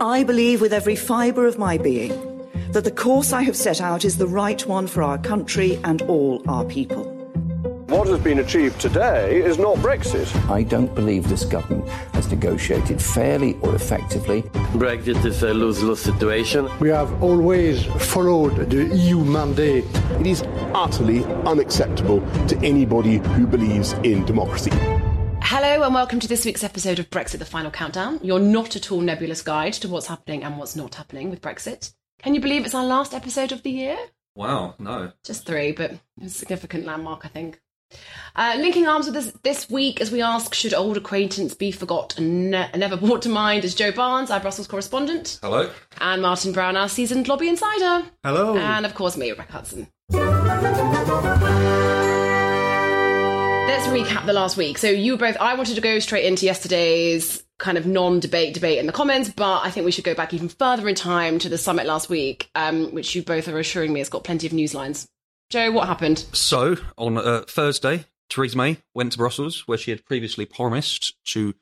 I believe with every fibre of my being that the course I have set out is the right one for our country and all our people. What has been achieved today is not Brexit. I don't believe this government has negotiated fairly or effectively. Brexit is a lose-lose situation. We have always followed the EU mandate. It is utterly unacceptable to anybody who believes in democracy. Hello and welcome to this week's episode of Brexit the Final Countdown, your not at all nebulous guide to what's happening and what's not happening with Brexit. Can you believe it's our last episode of the year? Wow, no. Just three, but it's a significant landmark, I think. Uh, linking arms with us this week as we ask should old acquaintance be forgot and ne- never brought to mind is Joe Barnes, our Brussels correspondent. Hello. And Martin Brown, our seasoned lobby insider. Hello. And of course me, Rebecca Hudson. Let's recap the last week. So you both, I wanted to go straight into yesterday's kind of non-debate debate in the Commons, but I think we should go back even further in time to the summit last week, um, which you both are assuring me has got plenty of news lines. Joe, what happened? So on uh, Thursday, Theresa May went to Brussels, where she had previously promised to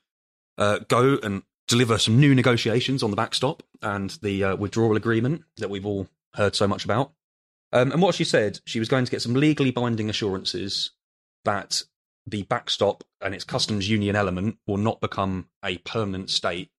uh, go and deliver some new negotiations on the backstop and the uh, withdrawal agreement that we've all heard so much about. Um, and what she said, she was going to get some legally binding assurances that the backstop and its customs union element will not become a permanent state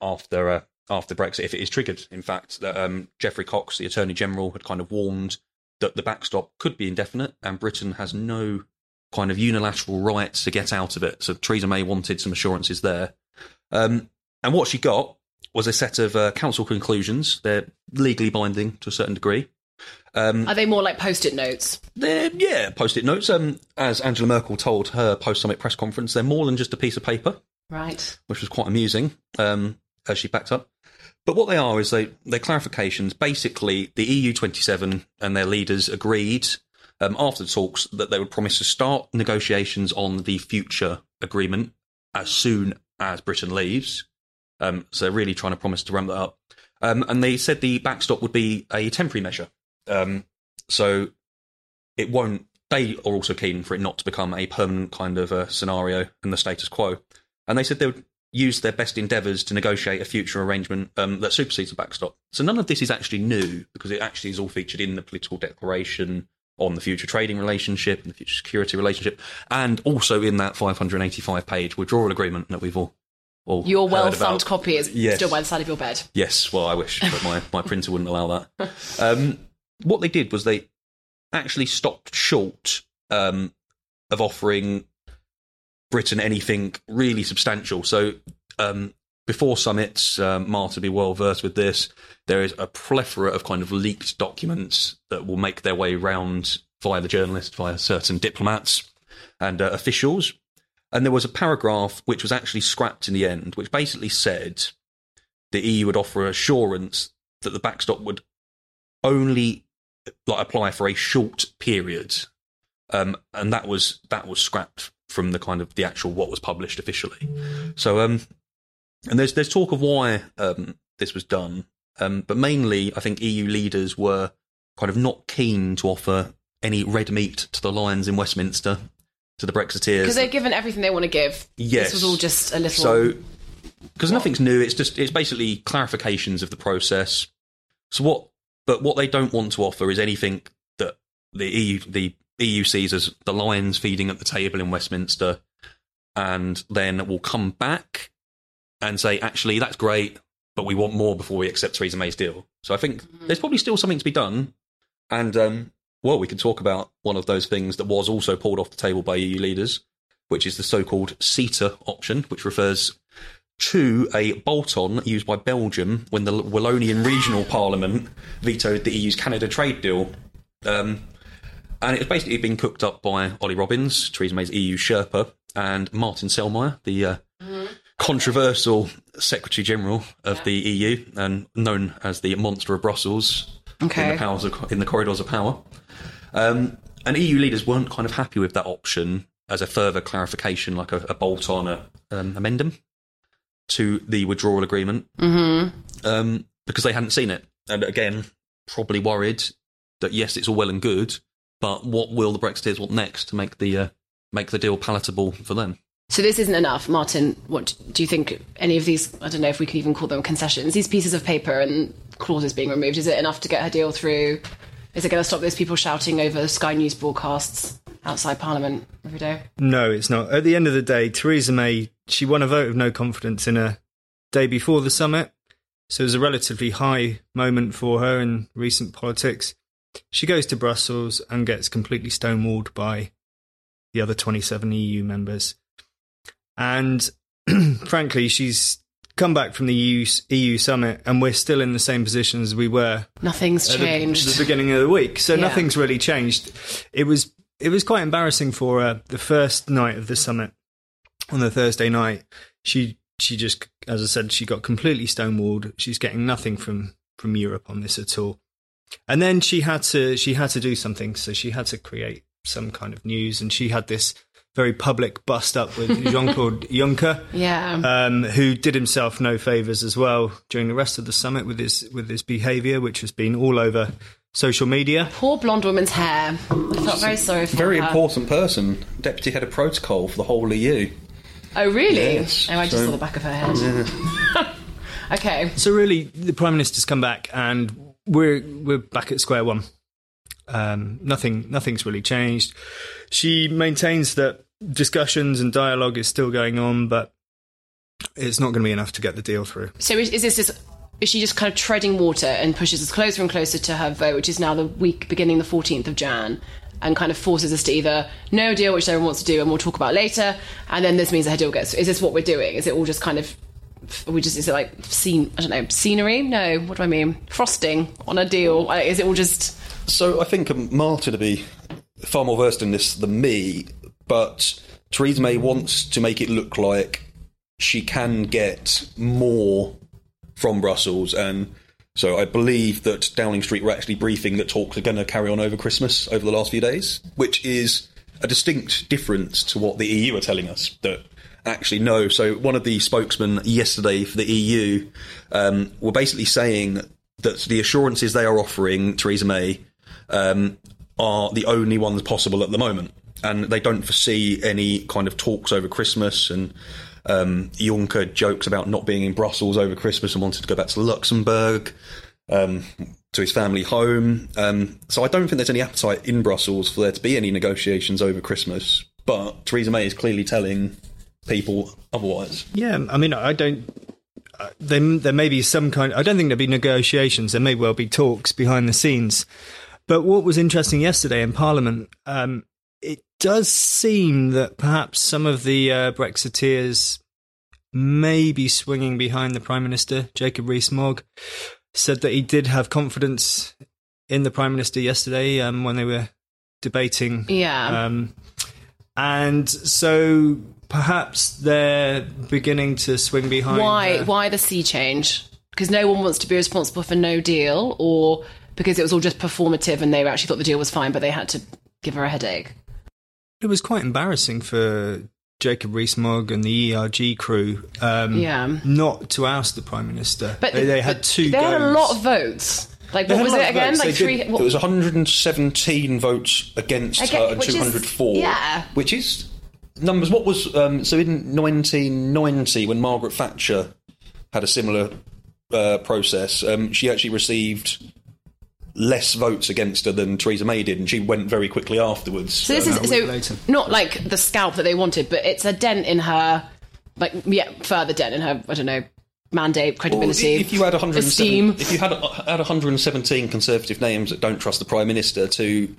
after uh, after Brexit if it is triggered. In fact, that um, Geoffrey Cox, the Attorney General, had kind of warned that the backstop could be indefinite and Britain has no kind of unilateral rights to get out of it. So Theresa May wanted some assurances there. Um, and what she got was a set of uh, council conclusions. They're legally binding to a certain degree. Um, Are they more like post-it notes? They're yeah, post-it notes. Um, as Angela Merkel told her post-summit press conference, they're more than just a piece of paper, right? Which was quite amusing, um, as she backed up. But what they are is they they're clarifications. Basically, the EU 27 and their leaders agreed um, after the talks that they would promise to start negotiations on the future agreement as soon as Britain leaves. Um, so they're really trying to promise to ramp that up. Um, and they said the backstop would be a temporary measure. Um, so it won't. They are also keen for it not to become a permanent kind of uh, scenario in the status quo. And they said they would use their best endeavours to negotiate a future arrangement um, that supersedes the backstop. So none of this is actually new because it actually is all featured in the political declaration on the future trading relationship and the future security relationship, and also in that 585 page withdrawal agreement that we've all. all Your well thumbed copy is yes. still by the side of your bed. Yes, well, I wish, but my, my printer wouldn't allow that. Um, what they did was they actually stopped short um, of offering Britain anything really substantial. So um, before summits, um, Marta be well versed with this. There is a plethora of kind of leaked documents that will make their way round via the journalist, via certain diplomats and uh, officials. And there was a paragraph which was actually scrapped in the end, which basically said the EU would offer assurance that the backstop would only like apply for a short period, um, and that was that was scrapped from the kind of the actual what was published officially. So, um, and there's there's talk of why um, this was done, um, but mainly I think EU leaders were kind of not keen to offer any red meat to the lions in Westminster to the Brexiteers because they've given everything they want to give. Yes, this was all just a little. So, because nothing's new, it's just it's basically clarifications of the process. So what but what they don't want to offer is anything that the EU, the EU sees as the lions feeding at the table in Westminster, and then will come back and say, actually, that's great, but we want more before we accept Theresa May's deal. So I think mm-hmm. there's probably still something to be done, and um, well, we can talk about one of those things that was also pulled off the table by EU leaders, which is the so-called CETA option, which refers to a bolt on used by Belgium when the Wallonian Regional Parliament vetoed the EU's Canada trade deal. Um, and it was basically being cooked up by Ollie Robbins, Theresa May's EU Sherpa, and Martin Selmayr, the uh, mm-hmm. controversial Secretary General of yeah. the EU and known as the Monster of Brussels okay. in, the of, in, the corridors of power. Um, and EU leaders weren't kind of happy with that option as a further clarification, like a, a bolt on a, um, amendum to the withdrawal agreement mm-hmm. um, because they hadn't seen it. And again, probably worried that yes, it's all well and good, but what will the Brexiteers want next to make the uh, make the deal palatable for them? So this isn't enough, Martin. What do you think? Any of these? I don't know if we can even call them concessions. These pieces of paper and clauses being removed. Is it enough to get her deal through? Is it going to stop those people shouting over Sky News broadcasts outside Parliament every day? No, it's not. At the end of the day, Theresa May, she won a vote of no confidence in a day before the summit. So it was a relatively high moment for her in recent politics. She goes to Brussels and gets completely stonewalled by the other 27 EU members. And frankly, she's come back from the EU, EU summit and we're still in the same position as we were Nothing's changed. at the- the, beginning of the week. So Yeah. nothing's really changed. It was it was quite embarrassing for her the first night of the summit on the Thursday night. She she just as I said she got completely stonewalled. She's getting nothing from from Europe on this at all. And then she had to she had to do something. So she had to create some kind of news, and she had this very public bust up with Jean Claude Juncker yeah. um, who did himself no favors as well during the rest of the summit with his with his behaviour, which has been all over social media. Poor blonde woman's hair. I felt very sorry for her. Very her. important person, deputy head of protocol for the whole EU. Oh, really? Yes. Oh, I just So- saw the back of her head. okay. So really, the prime minister's come back, and we're we're back at square one. Um, nothing nothing's really changed. She maintains that discussions and dialogue is still going on, but it's not going to be enough to get the deal through. So is, is this just, is she just kind of treading water and pushes us closer and closer to her vote, which is now the week beginning the 14th of Jan, and kind of forces us to either no deal, which everyone wants to do, and we'll talk about later, and then this means that her deal gets. Is this what we're doing? Is it all just kind of? We just is it like scene? I don't know scenery. No, what do I mean? Frosting on a deal. Is it all just? So I think um, Martin to be far more versed in this than me, but Theresa May wants to make it look like she can get more from Brussels, and so I believe that Downing Street were actually briefing that talks are going to carry on over Christmas over the last few days, which is a distinct difference to what the EU are telling us that actually no. So one of the spokesmen yesterday for the EU um, were basically saying that the assurances they are offering Theresa May um, are the only ones possible at the moment, and they don't foresee any kind of talks over Christmas. And um, Juncker jokes about not being in Brussels over Christmas and wanted to go back to Luxembourg. Um, to his family home. Um, so I don't think there's any appetite in Brussels for there to be any negotiations over Christmas. But Theresa May is clearly telling people otherwise. Yeah, I mean, I don't. Uh, there, there may be some kind. I don't think there'll be negotiations. There may well be talks behind the scenes. But what was interesting yesterday in Parliament, um, it does seem that perhaps some of the uh, Brexiteers may be swinging behind the Prime Minister, Jacob Rees-Mogg, said that he did have confidence in the Prime Minister yesterday um, when they were debating Yeah. um, and so perhaps they're beginning to swing behind. Why? uh, Why the sea change? Because no one wants to be responsible for no deal, or because it was all just performative and they actually thought the deal was fine, but they had to give her a headache. It was quite embarrassing for Jacob Rees-Mogg and the ERG crew um, Yeah. not to oust the Prime Minister. But they, they had but two They had a lot of votes. Like They what was it again? votes. Like They three. did- what- It was 117 votes against Again- her and which is- 204. yeah. Which is numbers. What was. Um, so in 1990, when Margaret Thatcher had a similar uh, process, um, she actually received less votes against her than Theresa May did, and she went very quickly afterwards. So this Um, is so later. not like the scalp that they wanted, but it's a dent in her, like yeah, further dent in her. I don't know, mandate, Well, credibility, if you had 107, esteem. if you had had 117 Conservative names that don't trust the Prime Minister to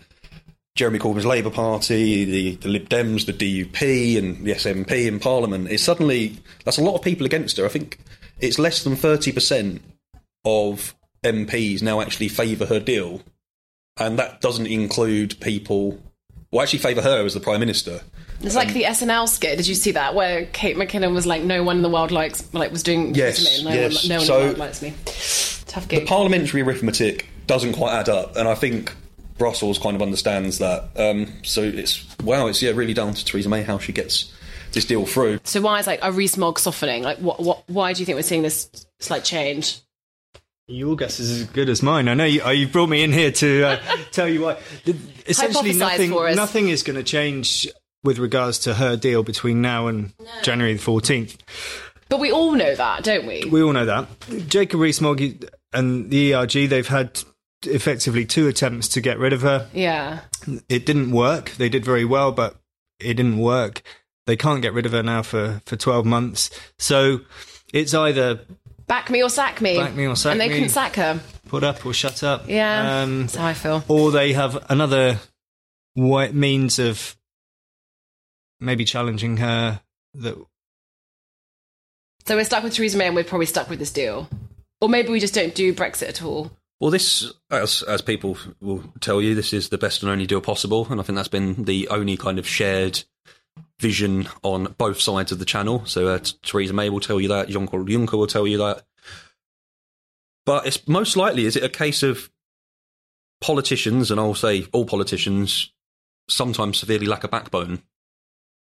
Jeremy Corbyn's Labour Party, the, the Lib Dems, the DUP, and the SNP in Parliament, it's suddenly that's a lot of people against her. I think it's less than 30 percent of MPs now actually favour her deal, and that doesn't include people. Well, actually, favour her as the Prime Minister. It's like the SNL skit. Did you see that where Kate McKinnon was like, "No one in the world likes like was doing Yes, me. No yes. one, no one So- in the world likes me." Tough the parliamentary arithmetic doesn't quite add up, and I think Brussels kind of understands that. Um, so it's wow, it's yeah, really down to Theresa May how she gets this deal through. so why is like a Rees-Mogg softening? Like, what? What? Why do you think we're seeing this slight change? Your guess is as good as mine. I know you, oh, you brought me in here to uh, tell you why. Essentially, nothing, nothing is going to change with regards to her deal between now and January the 14th. But we all know that, don't we? We all know that. Jacob Rees-Mogg and the ERG, they've had effectively two attempts to get rid of her. yeah. It didn't work. They did very well, but it didn't work. They can't get rid of her now for, for 12 months. So it's either Back me or sack me. Back me or sack And they me. couldn't sack her. put up or shut up. Yeah. Um, That's how I feel. or they have another wa- means of maybe challenging her that So we're stuck with Theresa May and we're probably stuck with this deal. Or maybe we just don't do Brexit at all. Well, this, as, as people will tell you, this is the best and only deal possible, and I think that's been the only kind of shared vision on both sides of the channel. So uh, Theresa May will tell you that, Jean-Claude Juncker will tell you that. But it's most likely, is it a case of politicians, and I'll say all politicians, sometimes severely lack a backbone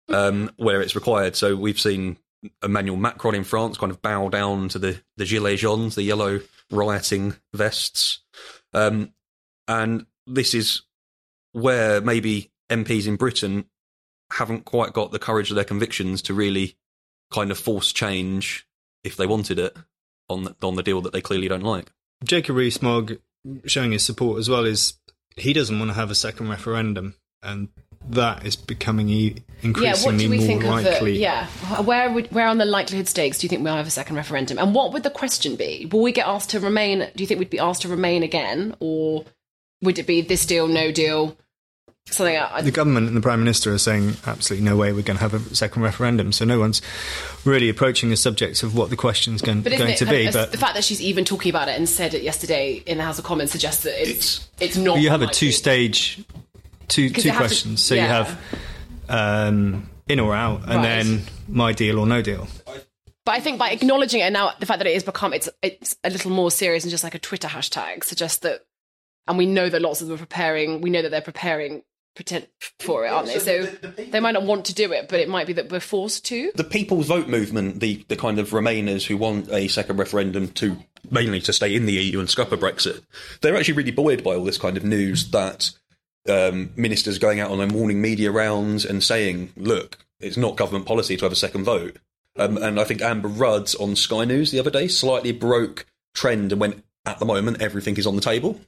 um, where it's required. So we've seen Emmanuel Macron in France kind of bow down to the, the gilets jaunes, the yellow rioting vests. Um, and this is where maybe MPs in Britain haven't quite got the courage of their convictions to really kind of force change if they wanted it on the, on the deal that they clearly don't like. Jacob Rees-Mogg showing his support as well is he doesn't want to have a second referendum, and that is becoming e- Yeah, what increasingly do we more think of likely. the yeah? Where would where on the likelihood stakes do you think we'll have a second referendum? And what would the question be? Will we get asked to remain? Do you think we'd be asked to remain again, or would it be this deal, no deal, something? I, The government and the prime minister are saying absolutely no way we're going to have a second referendum. So no one's really approaching the subject of what the question's going, but isn't going it to be. of- But the fact that she's even talking about it and said it yesterday in the House of Commons suggests that it's it's, not. you have a two-stage, two 'Cause two it has to- questions. so you have um, in or out, and Right. then my deal or no deal. But I think by acknowledging it and now the fact that it has become it's it's a little more serious than just like a Twitter hashtag suggests that, and we know that lots of them are preparing. We know that they're preparing pretend for it, aren't they? So they might not want to do it, but it might be that we're forced to. the People's Vote movement, the, the kind of Remainers who want a second referendum to mainly to stay in the EU and scupper Brexit, they're actually really buoyed by all this kind of news that um, ministers going out on their morning media rounds and saying, look, it's not government policy to have a second vote. Um, and I think Amber Rudd on Sky News the other day slightly broke trend and went, at the moment, everything is on the table.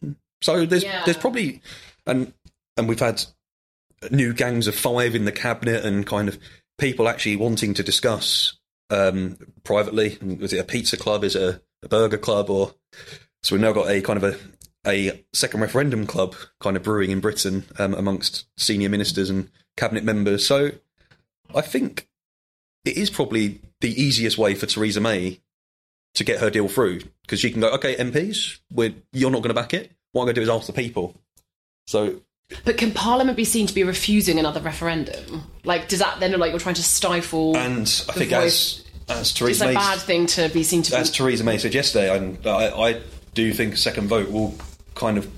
So there's Yeah. there's probably and and we've had new gangs of five in the cabinet and kind of people actually wanting to discuss um, privately. Was it a pizza club? Is it a, a burger club? Or so we've now got a kind of a a second referendum club kind of brewing in Britain um, amongst senior ministers and cabinet members. So I think it is probably the easiest way for Theresa May to get her deal through because she can go, okay, MPs, you're not going to back it. What I'm going to do is ask the people. So But can Parliament be seen to be refusing another referendum? Like, does that then look like you're trying to stifle? And I think voice? as as it's Theresa a bad thing to be seen to. as be... Theresa May said yesterday, and I, I do think a second vote will kind of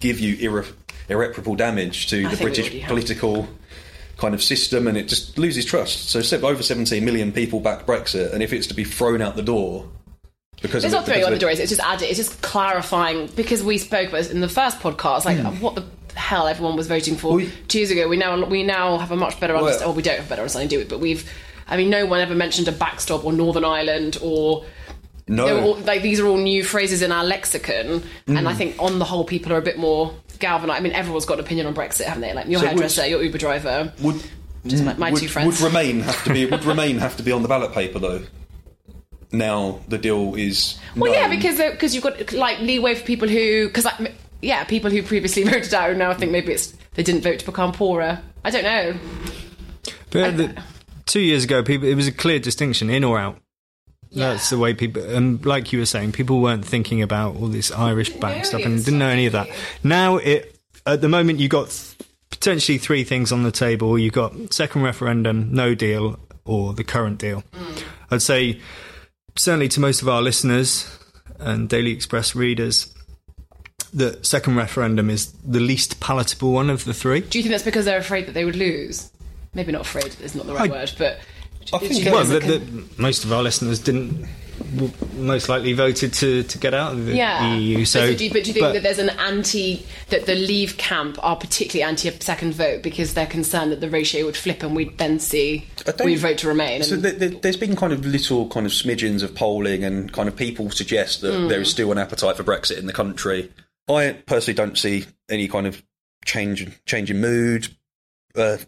give you irre- irreparable damage to I the British political kind of system, and it just loses trust. So over 17 million people back Brexit, and if it's to be thrown out the door because It's not it, throwing on the door. It's just adding. It's just clarifying because we spoke about this in the first podcast. Like, Hmm. what the hell everyone was voting for two years ago. We now we now have a much better Well- understanding. Well, we don't have a better understanding, do we? But we've. I mean, no one ever mentioned a backstop or Northern Ireland or. No. all, like these are all new phrases in our lexicon, and Hmm. I think on the whole, people are a bit more galvanized. I mean, everyone's got an opinion on Brexit, haven't they? Like your So would- hairdresser, your Uber driver. would Just my, my would, two friends. would Remain have to be would Remain have to be on the ballot paper though? Now the deal is Well, yeah, because because you've got like leeway for people who because like yeah, people who previously voted out now think maybe it's they didn't vote to become poorer. I don't know. But the, two years ago, people it was a clear distinction in or out. That's the way people, and like you were saying, people weren't thinking about all this Irish back stuff and didn't know any of that. Now, it at the moment you got th- potentially three things on the table. You got second referendum, no deal, or the current deal. Mm. I'd say certainly to most of our listeners and Daily Express readers, the second referendum is the least palatable one of the three. Do you think that's because they're afraid that they would lose? Maybe not afraid is not the right I- word, but I think you Well, think the, it's a con- the, most of our listeners didn't most likely voted to, to get out of the Yeah. EU. So, but, do you, but do you think but- that there's an anti that the Leave camp are particularly anti a second vote because they're concerned that the ratio would flip and we'd then see I don't- we vote to remain? And, So there, there, there's been kind of little kind of smidgens of polling, and kind of people suggest that Hmm. there is still an appetite for Brexit in the country. I personally don't see any kind of change change in mood. Uh,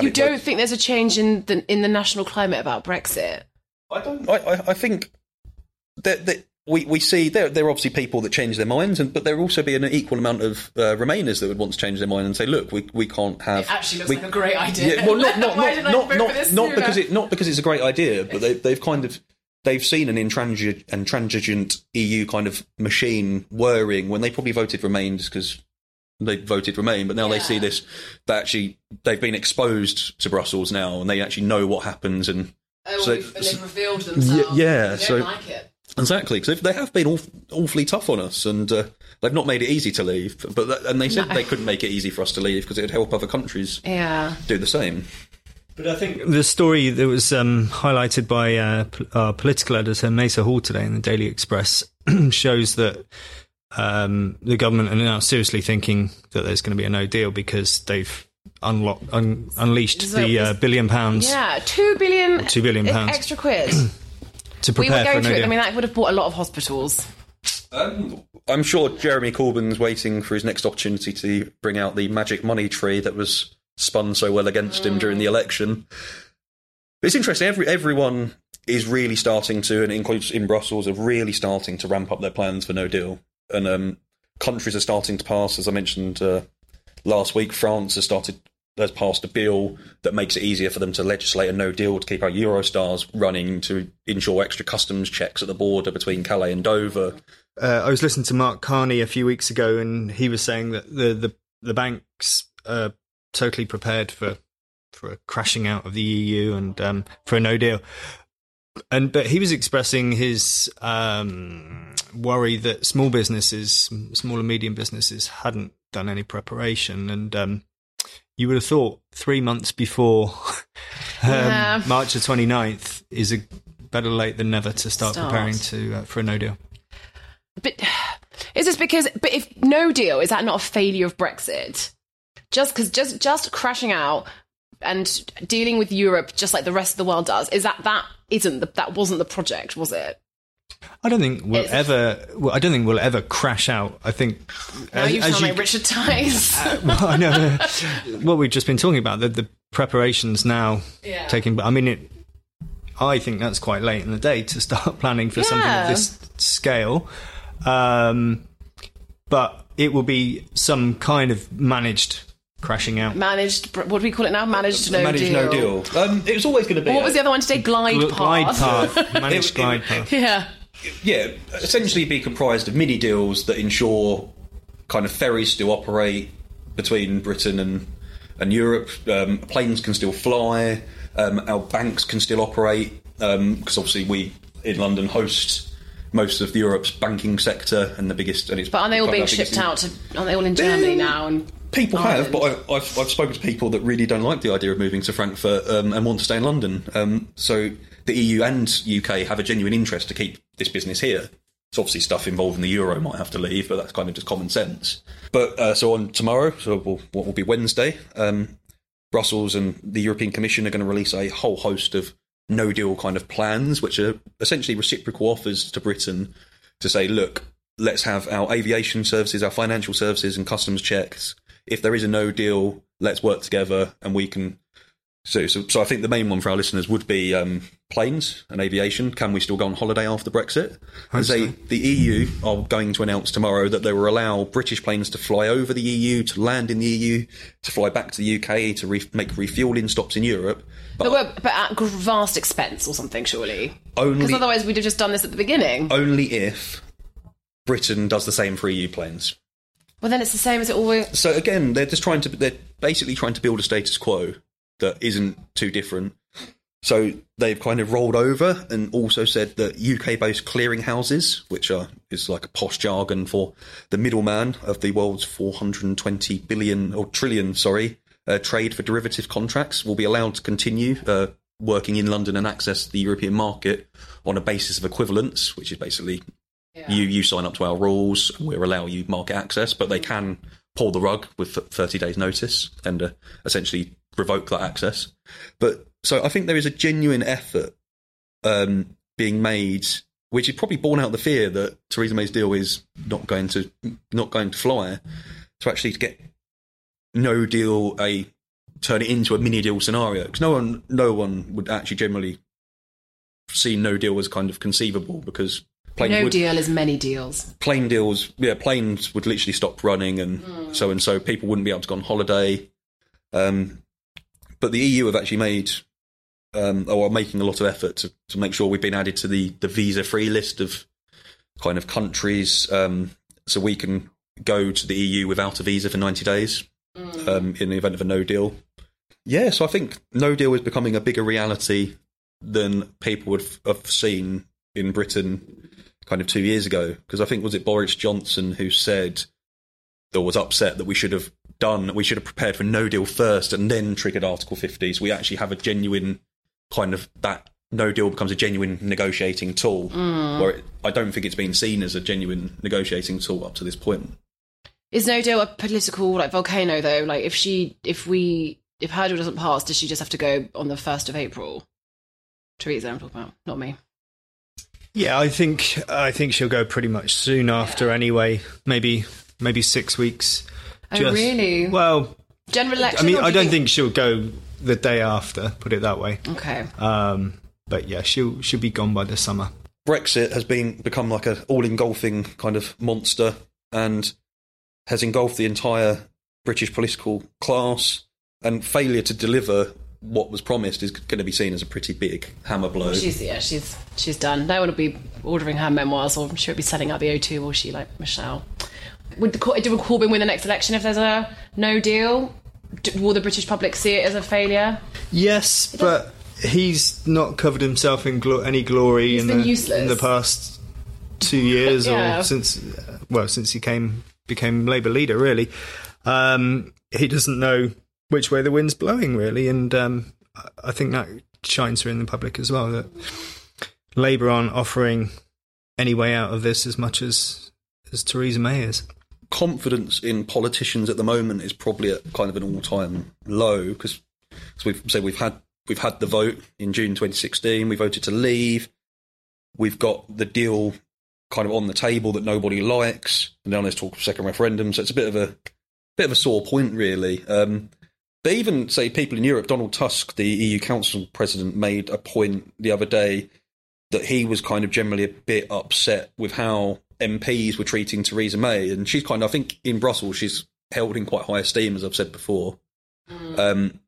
you don't think there's a change in the in the national climate about Brexit? I don't. I, I, I think that, that we, we see there there are obviously people that change their minds, and but there will also be an equal amount of uh, Remainers that would want to change their mind and say, look, we we can't have. It actually looks we- like a great idea. Yeah, well, not not not not not, not because it not because it's a great idea, but they, they've kind of they've seen an intransigent and transigent EU kind of machine whirring when they probably voted Remain just because they voted Remain, but now they see this. They actually they've been exposed to Brussels now, and they actually know what happens and. Oh, so- and they've revealed themselves. yeah, They don't so- like. Exactly, because they have been awf- awfully tough on us, and uh, they've not made it easy to leave. But that, and they said No. they couldn't make it easy for us to leave because it would help other countries Yeah. do the same. But I think the story that was um, highlighted by uh, p- our political editor Macer Hall today in the Daily Express shows that um, the government are now seriously thinking that there's going to be a no deal because they've unlocked, un- unleashed So the uh, billion pounds Yeah, two billion, Two billion pounds. extra quid. to we were prepare for a no it. deal. I mean, that would have bought a lot of hospitals. Um, I'm sure Jeremy Corbyn's waiting for his next opportunity to bring out the magic money tree that was spun so well against him during the election. It's interesting. Every everyone is really starting to, and it includes in Brussels, are really starting to ramp up their plans for No Deal, and um, countries are starting to pass. As I mentioned uh, last week, France has started has passed a bill that makes it easier for them to legislate a no deal to keep our Eurostars running to ensure extra customs checks at the border between Calais and Dover. uh, I was listening to Mark Carney a few weeks ago, and he was saying that the the, the banks are totally prepared for for a crashing out of the EU and um, for a no deal. And but he was expressing his um, worry that small businesses, small and medium businesses, hadn't done any preparation, and um, you would have thought three months before um, Yeah. March the 29th is a better late than never to start, Start. preparing to uh, for a no deal. But is this because? But if no deal, is that not a failure of Brexit? Just because just just crashing out and dealing with Europe just like the rest of the world does, is that that isn't the, that wasn't the project, was it? I don't think we'll It's- ever. Well, I don't think we'll ever crash out. I think. Now you sound like Richard Tice. well, I know what we've just been talking about. The, the preparations now Yeah. taking. I mean, it. I think that's quite late in the day to start planning for something of this scale. Um, but it will be some kind of managed crashing out. managed. What do we call it now? Managed no managed deal. no deal. Um, it was always going to be. What was the other one today? Glide Gl- path. glide path, managed It- it- glide path. yeah. Yeah, essentially be comprised of mini deals that ensure kind of ferries still operate between Britain and and Europe. Um, planes can still fly. Um, our banks can still operate because obviously we in London host most of Europe's banking sector and the biggest. And it's But aren't they all being of our biggest shipped in- out to? Aren't they all in Germany now? And People have, but I, I've, I've spoken to people that really don't like the idea of moving to Frankfurt um, and want to stay in London. Um, so the EU and UK have a genuine interest to keep this business here. It's obviously stuff involving the euro might have to leave, but that's kind of just common sense. But uh, so on tomorrow, so we'll, what will be Wednesday, um, Brussels and the European Commission are going to release a whole host of no deal kind of plans, which are essentially reciprocal offers to Britain to say, look, let's have our aviation services, our financial services, and customs checks. If there is a no deal, let's work together and we can. So, so, so I think the main one for our listeners would be um, planes and aviation. Can we still go on holiday after Brexit? And say the EU are going to announce tomorrow that they will allow British planes to fly over the EU, to land in the EU, to fly back to the UK, to re- make refueling stops in Europe. But, but, but at vast expense or something, surely. Because otherwise we'd have just done this at the beginning. only if Britain does the same for EU planes. Well, then it's the same as it always. So again, they're just trying to they're basically trying to build a status quo that isn't too different. So they've kind of rolled over and also said that UK-based clearinghouses, which are is like a posh jargon for the middleman of the world's 420 billion or trillion, sorry, uh, trade for derivative contracts, will be allowed to continue uh, working in London and access the European market on a basis of equivalence, which is basically you you sign up to our rules, and we allow you market access, but they can pull the rug with 30 days notice and uh, essentially revoke that access. But so I think there is a genuine effort um, being made, which is probably born out of the fear that Theresa May's deal is not going to not going to fly, to actually get no deal a turn it into a mini deal scenario because no one no one would actually generally see no deal as kind of conceivable because plane no would, deal is many deals. plane deals yeah planes would literally stop running and so and so people wouldn't be able to go on holiday um, but the EU have actually made um, or are making a lot of effort to, to make sure we've been added to the, the visa free list of kind of countries um, so we can go to the EU without a visa for 90 days um, in the event of a no deal. Yeah, so I think no deal is becoming a bigger reality than people would have seen in Britain kind of two years ago. Because I think, was it Boris Johnson who said, or was upset that we should have done, we should have prepared for no deal first and then triggered Article 50. So we actually have a genuine kind of that no deal becomes a genuine negotiating tool. Mm. Where it, I don't think it's been seen as a genuine negotiating tool up to this point. Is no deal a political like volcano though? Like if she, if we, if her deal doesn't pass, does she just have to go on the first of April? Theresa, I'm talking about, not me. Yeah, I think I think she'll go pretty much soon after anyway. Maybe maybe six weeks. Oh, really? Well, General election. I mean, or do I don't think she'll go the day after. Put it that way. Okay. Um, but yeah, she'll she'll be gone by the summer. Brexit has been become like a all engulfing kind of monster and has engulfed the entire British political class and failure to deliver what was promised is going to be seen as a pretty big hammer blow. She's yeah, she's she's done. No one will be ordering her memoirs, or she won't be selling out the O2, will she? Like Michelle. Would the Cor- do Corbyn win the next election if there's a no deal? D- Will the British public see it as a failure? Yes, but he's not covered himself in glo- any glory He's in been the useless. in the past two years Yeah. or since uh, well since he came became Labour leader. Really, um, he doesn't know which way the wind's blowing really, and um, I- think that shines through in the public as well. That Labour aren't offering any way out of this as much as as Theresa May is. confidence in politicians at the moment is probably at kind of an all-time low because as we've said we've had we've had the vote in June 2016. We voted to leave. We've got the deal kind of on the table that nobody likes, and now there's talk of second referendum. So it's a bit of a bit of a sore point, really. Um, but even say people in Europe, Donald Tusk, the EU Council president, made a point the other day that he was kind of generally a bit upset with how MPs were treating Theresa May, and she's kind of, I think, in Brussels, she's held in quite high esteem, as I've said before. Um,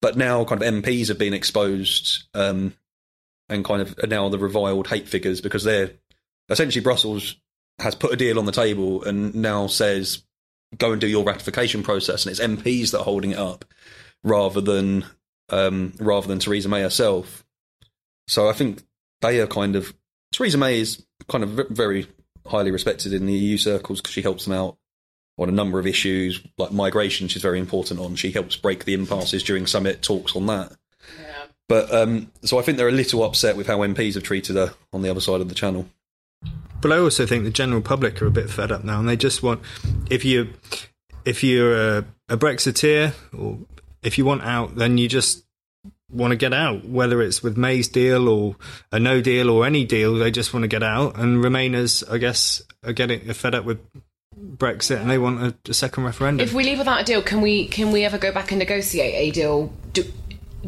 but now, kind of MPs have been exposed, um, and kind of are now the reviled hate figures because they're essentially Brussels has put a deal on the table and now says go and do your ratification process, and it's MPs that are holding it up rather than um, rather than Theresa May herself. So I think they are kind of Theresa May is kind of very highly respected in the EU circles because she helps them out on a number of issues like migration. She's very important on. She helps break the impasses during summit talks on that. But um, so I think they're a little upset with how MPs have treated her on the other side of the channel. But I also think the general public are a bit fed up now, and they just want if you if you're a, a Brexiteer or if you want out, then you just want to get out, whether it's with May's deal or a no deal or any deal. They just want to get out, and Remainers, I guess, are getting are fed up with Brexit, and they want a, a second referendum. If we leave without a deal, can we can we ever go back and negotiate a deal? Do,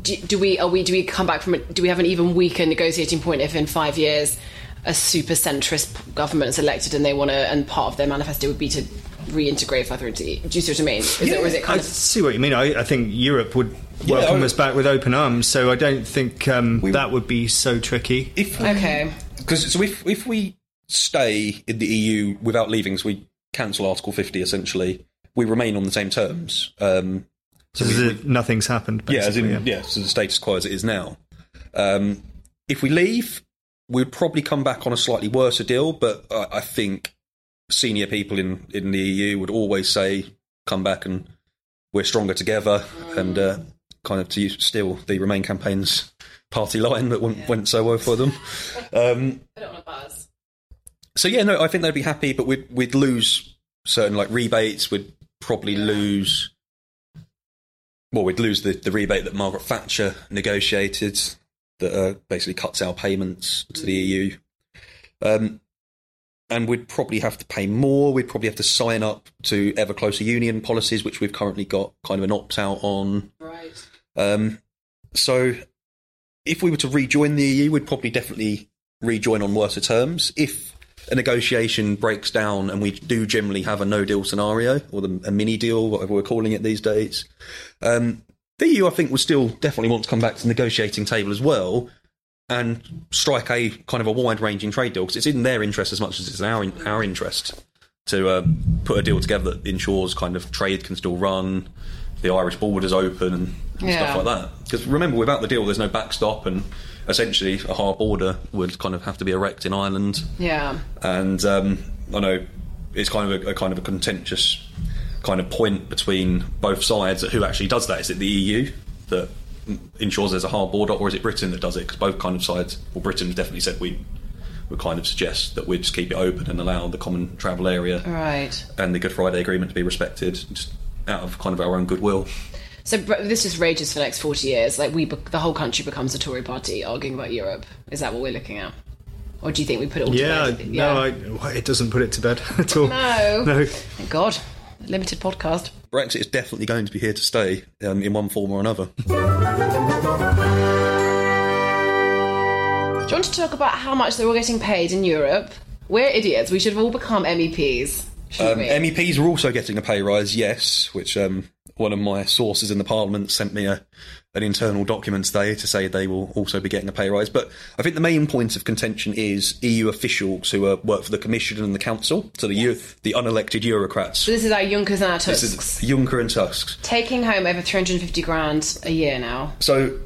do, do we are we do we come back from it? Do we have an even weaker negotiating point if in five years a super centrist government is elected and they want to and part of their manifesto would be to reintegrate further into? EU? Do you see what I mean? Is it, or is it kind I of see what you mean. I, I think Europe would welcome I- us back with open arms, so I don't think um, that would be so tricky. If we, okay? because so if if we stay in the EU without leaving, so we cancel Article 50 essentially, we remain on the same terms. Um, so As we- if nothing's happened. yeah, as basically, in, yeah, so the status quo as it is now. Um, if we leave, we'd probably come back on a slightly worse deal, but I, I think senior people in, in the EU would always say, come back and we're stronger together, and uh, kind of to use still the Remain campaign's party line that went, went so well for them. Um, I don't want to buzz. so yeah, no, I think they'd be happy, but we'd we'd lose certain like rebates. We'd probably lose. Well, we'd lose the, the rebate that Margaret Thatcher negotiated, that uh, basically cuts our payments to the EU. Um, and we'd probably have to pay more. We'd probably have to sign up to ever closer union policies, which we've currently got kind of an opt out on. Right. Um, so, if we were to rejoin the EU, we'd probably definitely rejoin on worse terms. If a negotiation breaks down and we do generally have a no deal scenario or the, a mini deal, whatever we're calling it these days, um, the EU, I think, will still definitely want to come back to the negotiating table as well and strike a kind of a wide ranging trade deal because it's in their interest as much as it's in our, our interest to uh, put a deal together that ensures kind of trade can still run, the Irish border's open and, and Yeah. stuff like that. Because remember, without the deal, there's no backstop, and essentially a hard border would kind of have to be erected in Ireland. Yeah. And um, I know it's kind of a, a kind of a contentious kind of point between both sides at who actually does that. Is it the EU that ensures there's a hard border, or is it Britain that does it? Because both kind of sides, well, Britain definitely said we would kind of suggest that we'd just keep it open and allow the common travel area Right. and the Good Friday Agreement to be respected, just out of kind of our own goodwill. So this just rages for the next forty years. Like we, the whole country becomes a Tory party arguing about Europe. Is that what we're looking at, or do you think we put it all Yeah, together? no, I, it doesn't put it to bed at all. No. no. Thank God. Limited podcast. Brexit is definitely going to be here to stay um, in one form or another. Do you want to talk about how much they're all getting paid in Europe? We're idiots. We should have all become MEPs. Um? MEPs are also getting a pay rise, yes, which um, one of my sources in the Parliament sent me a, an internal document today to say they will also be getting a pay rise. But I think the main point of contention is EU officials who uh, work for the Commission and the Council, so the, Eu- the unelected Eurocrats. So this is our Junckers and our This Tusks. is Juncker and Tusks. Taking home over 350 grand a year now. So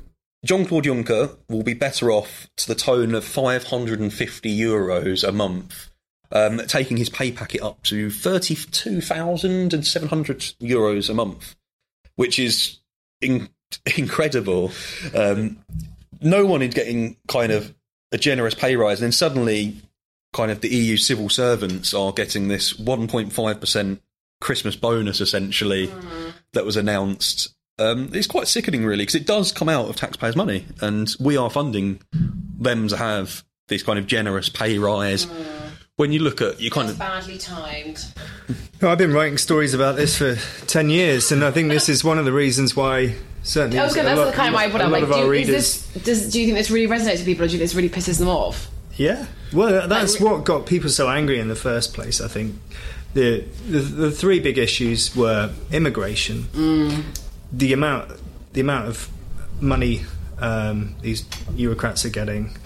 Jean Claude Juncker will be better off to the tone of 550 euros a month, um, taking his pay packet up to 32,700 euros a month, which is in- incredible. Um, no one is getting kind of a generous pay rise, and then suddenly, kind of the EU civil servants are getting this 1.5% Christmas bonus essentially that was announced. Um, it's quite sickening, really, because it does come out of taxpayers' money, and we are funding them to have this kind of generous pay rise. When you look at you kind of badly timed. I've been writing stories about this for 10 years, and I think this is one of the reasons why certainly I was going a that's lot, the kind of why I put up. Like, of our do, readers. is this, does, do you think this really resonates with people, or do you think this really pisses them off? Yeah, well, that's Like- what got people so angry in the first place. I think the the, the three big issues were immigration, the amount the amount of money um, these bureaucrats are getting,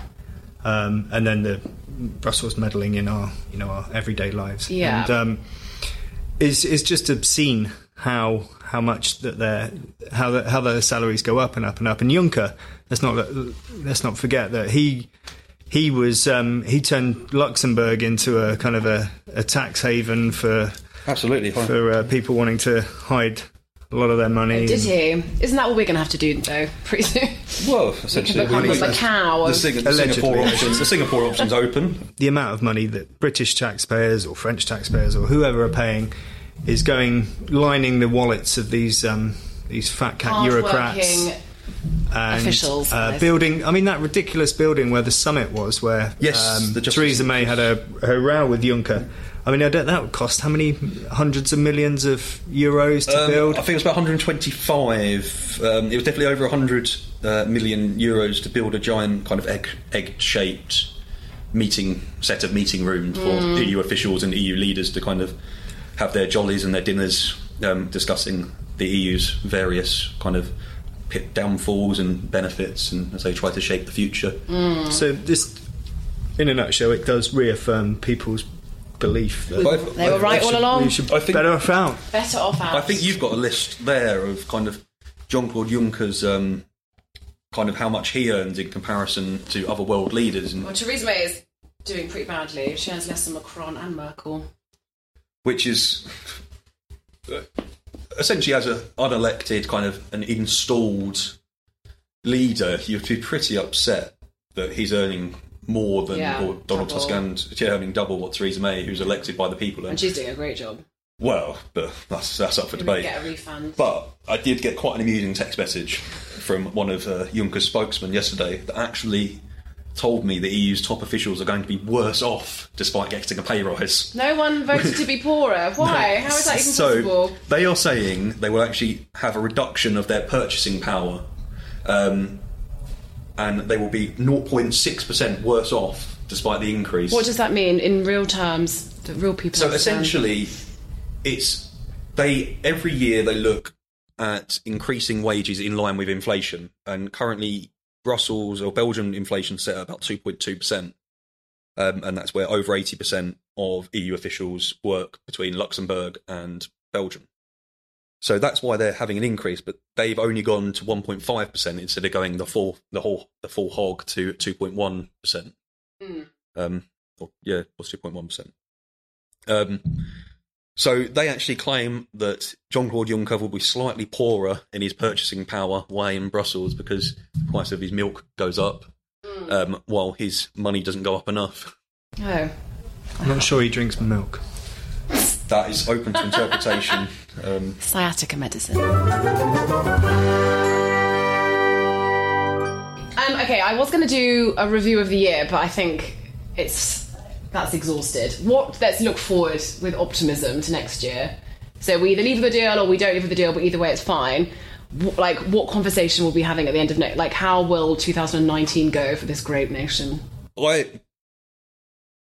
um, and then the Brussels meddling in our you know our everyday lives. Yeah. and um, is is just obscene how how much that their how the, how their salaries go up and up and up. And Juncker, let's not let's not forget that he he was um, he turned Luxembourg into a kind of a, a tax haven for absolutely for uh, people wanting to hide a lot of their money. Did he? Isn't that what we're going to have to do though? Pretty soon. well, essentially, become we- a cow the, Sing- the Singapore options. The Singapore option's open. the amount of money that British taxpayers or French taxpayers or whoever are paying is going lining the wallets of these um, these fat cat bureaucrats. And, officials, uh, building. I mean, that ridiculous building where the summit was, where Yes, um, the Theresa May had a her row with Juncker. I mean, I don't, know, that would cost how many hundreds of millions of euros to Um, build? I think it was about 125. Um, it was definitely over 100 uh, million euros to build a giant kind of egg egg shaped meeting set of meeting rooms for Mm. EU officials and EU leaders to kind of have their jollies and their dinners um, discussing the EU's various kind of pit downfalls and benefits, and as they try to shape the future. So this, in a nutshell, it does reaffirm people's belief that But I- They were right all should- along. we should I think- better off out. Better off out. I think you've got a list there of kind of John Claude Juncker's um, kind of how much he earns in comparison to other world leaders, and Well, Theresa May is doing pretty badly. She earns less than Macron and Merkel. which is uh, essentially as an unelected kind of an installed leader, you'd be pretty upset that he's earning more than Yeah, Donald double. Tusk and earning double what Theresa May, who's elected by the people. And she's doing a great job. well, but that's that's up for debate. Get a refund. But I did get quite an amusing text message from one of uh, Juncker's spokesmen yesterday that actually told me the EU's top officials are going to be worse off despite getting a pay rise. No one voted to be poorer. Why? How is that even so possible? they are saying they will actually have a reduction of their purchasing power, um, and they will be 0.6% worse off despite the increase. What does that mean in real terms? The real people. So understand? essentially, it's they every year they look at increasing wages in line with inflation, and currently Brussels or Belgian inflation set at about two point two percent, um, and that's where over eighty percent of EU officials work between Luxembourg and Belgium. So that's why they're having an increase, but they've only gone to one point five percent instead of going the full the whole the full hog to two point one percent. Um, or, yeah, it was two point one percent. Um, so they actually claim that Jean-Claude Juncker will be slightly poorer in his purchasing power way in Brussels because the price of his milk goes up, um, while his money doesn't go up enough. Oh. I'm not sure he drinks milk. That is open to interpretation. Um, Sciatica medicine. Um, okay, I was going to do a review of the year, but I think it's that's exhausted. What? Let's look forward with optimism to next year. So we either leave with the deal or we don't leave with the deal, but either way, it's fine. Wh- Like, what conversation we'll be having at the end of next? Like, how will 2019 go for this great nation? I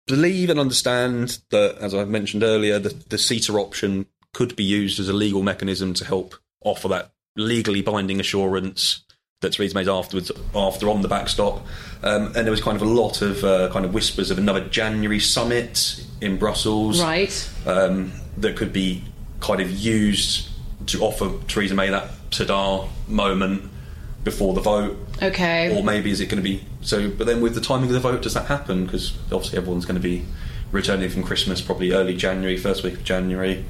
believe and understand that, as I mentioned earlier, the, the CETA option could be used as a legal mechanism to help offer that legally binding assurance that Theresa May's afterwards after on the backstop. Um, and there was kind of a lot of uh, kind of whispers of another January summit in Brussels Right. um, that could be kind of used to offer Theresa May that ta moment before the vote. Okay. Or maybe is it going to be so? But then with the timing of the vote, does that happen? Because obviously everyone's going to be returning from Christmas, probably early January, first week of January,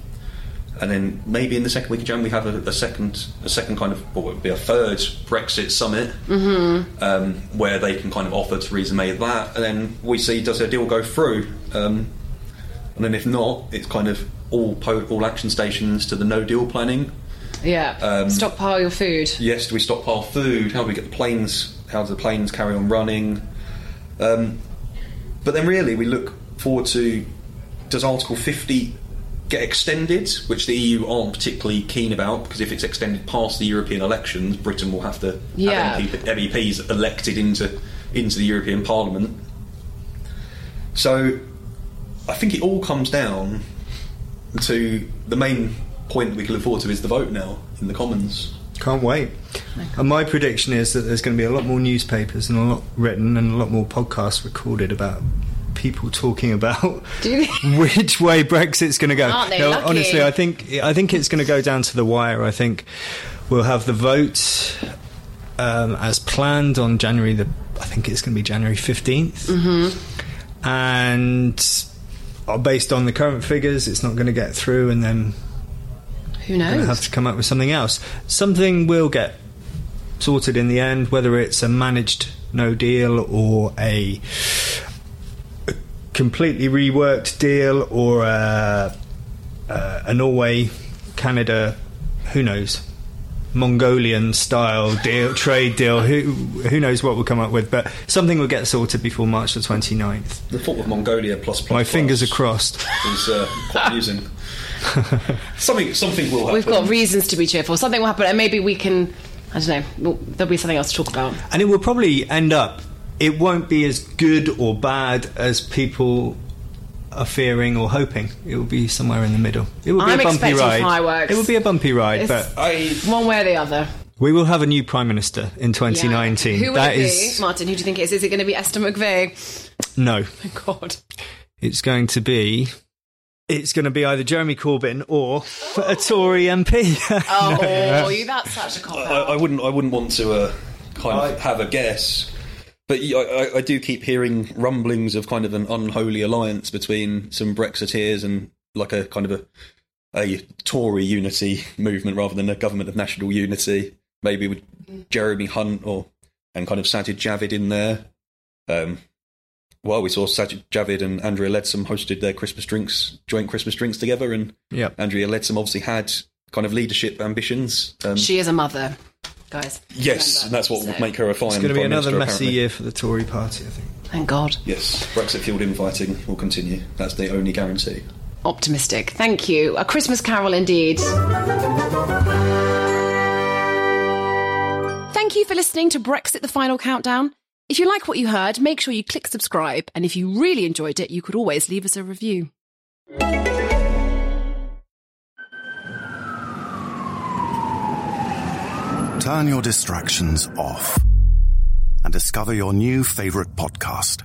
and then maybe in the second week of January we have a, a second, a second kind of what would be a third Brexit summit, um, where they can kind of offer Theresa May that, and then we see does her deal go through, um, and then if not, it's kind of all po- all action stations to the no deal planning. Yeah. Um, Stockpile your food. Yes, do we stockpile food? How do we get the planes? How do the planes carry on running? Um, but then, really, we look forward to does Article 50 get extended, which the EU aren't particularly keen about because if it's extended past the European elections, Britain will have to Yeah. have MP, MEPs elected into into the European Parliament. So, I think it all comes down to the main point we can look forward to is the vote now in the Commons. Can't wait. And my prediction is that there's going to be a lot more newspapers and a lot written and a lot more podcasts recorded about people talking about Do you think? which way Brexit's going to go. Aren't they No, lucky? honestly, I think I think it's going to go down to the wire. I think we'll have the vote um, as planned on January the. I think it's going to be January 15th Mm-hmm. and uh, based on the current figures, it's not going to get through, and then Who going to have to come up with something else. Something will get sorted in the end, whether it's a managed no deal or a, a completely reworked deal or a, a, a Norway, Canada, who knows. Mongolian style deal, trade deal. Who who knows what we'll come up with? But something will get sorted before March the 29th. The thought of Mongolia plus plus My plus fingers are crossed. is uh, quite amusing. something something will happen. We've got reasons to be cheerful. Something will happen, and maybe we can. I don't know. well, There'll be something else to talk about. And it will probably end up, it won't be as good or bad as people are fearing or hoping. It will be somewhere in the middle. It will be I'm a bumpy ride. fireworks. It will be a bumpy ride, It's- but I One way or the other. we will have a new Prime Minister in 2019. Yeah. Who will That it is- be? Martin, who do you think it is? Is it going to be Esther McVey? no. My god. It's going to be. It's going to be either Jeremy Corbyn or a Tory MP. Oh, you, that's such a cop I. I wouldn't I wouldn't want to uh, kind of have a guess, but I do keep hearing rumblings of kind of an unholy alliance between some Brexiteers and like a kind of a a Tory unity movement rather than a government of national unity. Maybe with Jeremy Hunt or and kind of Sajid Javid in there. Um, well, we saw Sajid Javid and Andrea Leadsom hosted their Christmas drinks, joint Christmas drinks together, and Yeah. Andrea Leadsom obviously had kind of leadership ambitions. Um, She is a mother, guys. yes, and that's what would So, make her a fine. It's going to be another Minister, messy apparently. year for the Tory party, I think. Thank God. Yes, Brexit fueled infighting will continue. That's the only guarantee. Optimistic. Thank you. A Christmas carol indeed. Thank you for listening to Brexit the Final Countdown. If you like what you heard, make sure you click subscribe. And if you really enjoyed it, you could always leave us a review. Turn your distractions off and discover your new favorite podcast.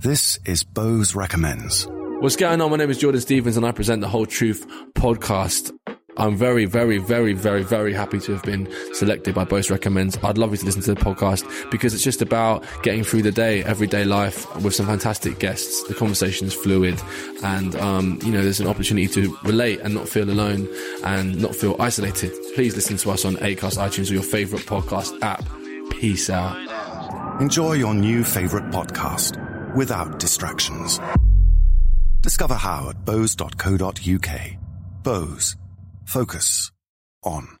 This is Bose Recommends. What's going on? My name is Jordan Stephens and I present the Whole Truth podcast. I'm very, very, very, very, very happy to have been selected by Bose Recommends. I'd love you to listen to the podcast because it's just about getting through the day, everyday life with some fantastic guests. The conversation is fluid and, um, you know, there's an opportunity to relate and not feel alone and not feel isolated. Please listen to us on Acast, iTunes, or your favorite podcast app. Peace out. Enjoy your new favorite podcast without distractions. Discover how at bose.co.uk. Bose. Focus on.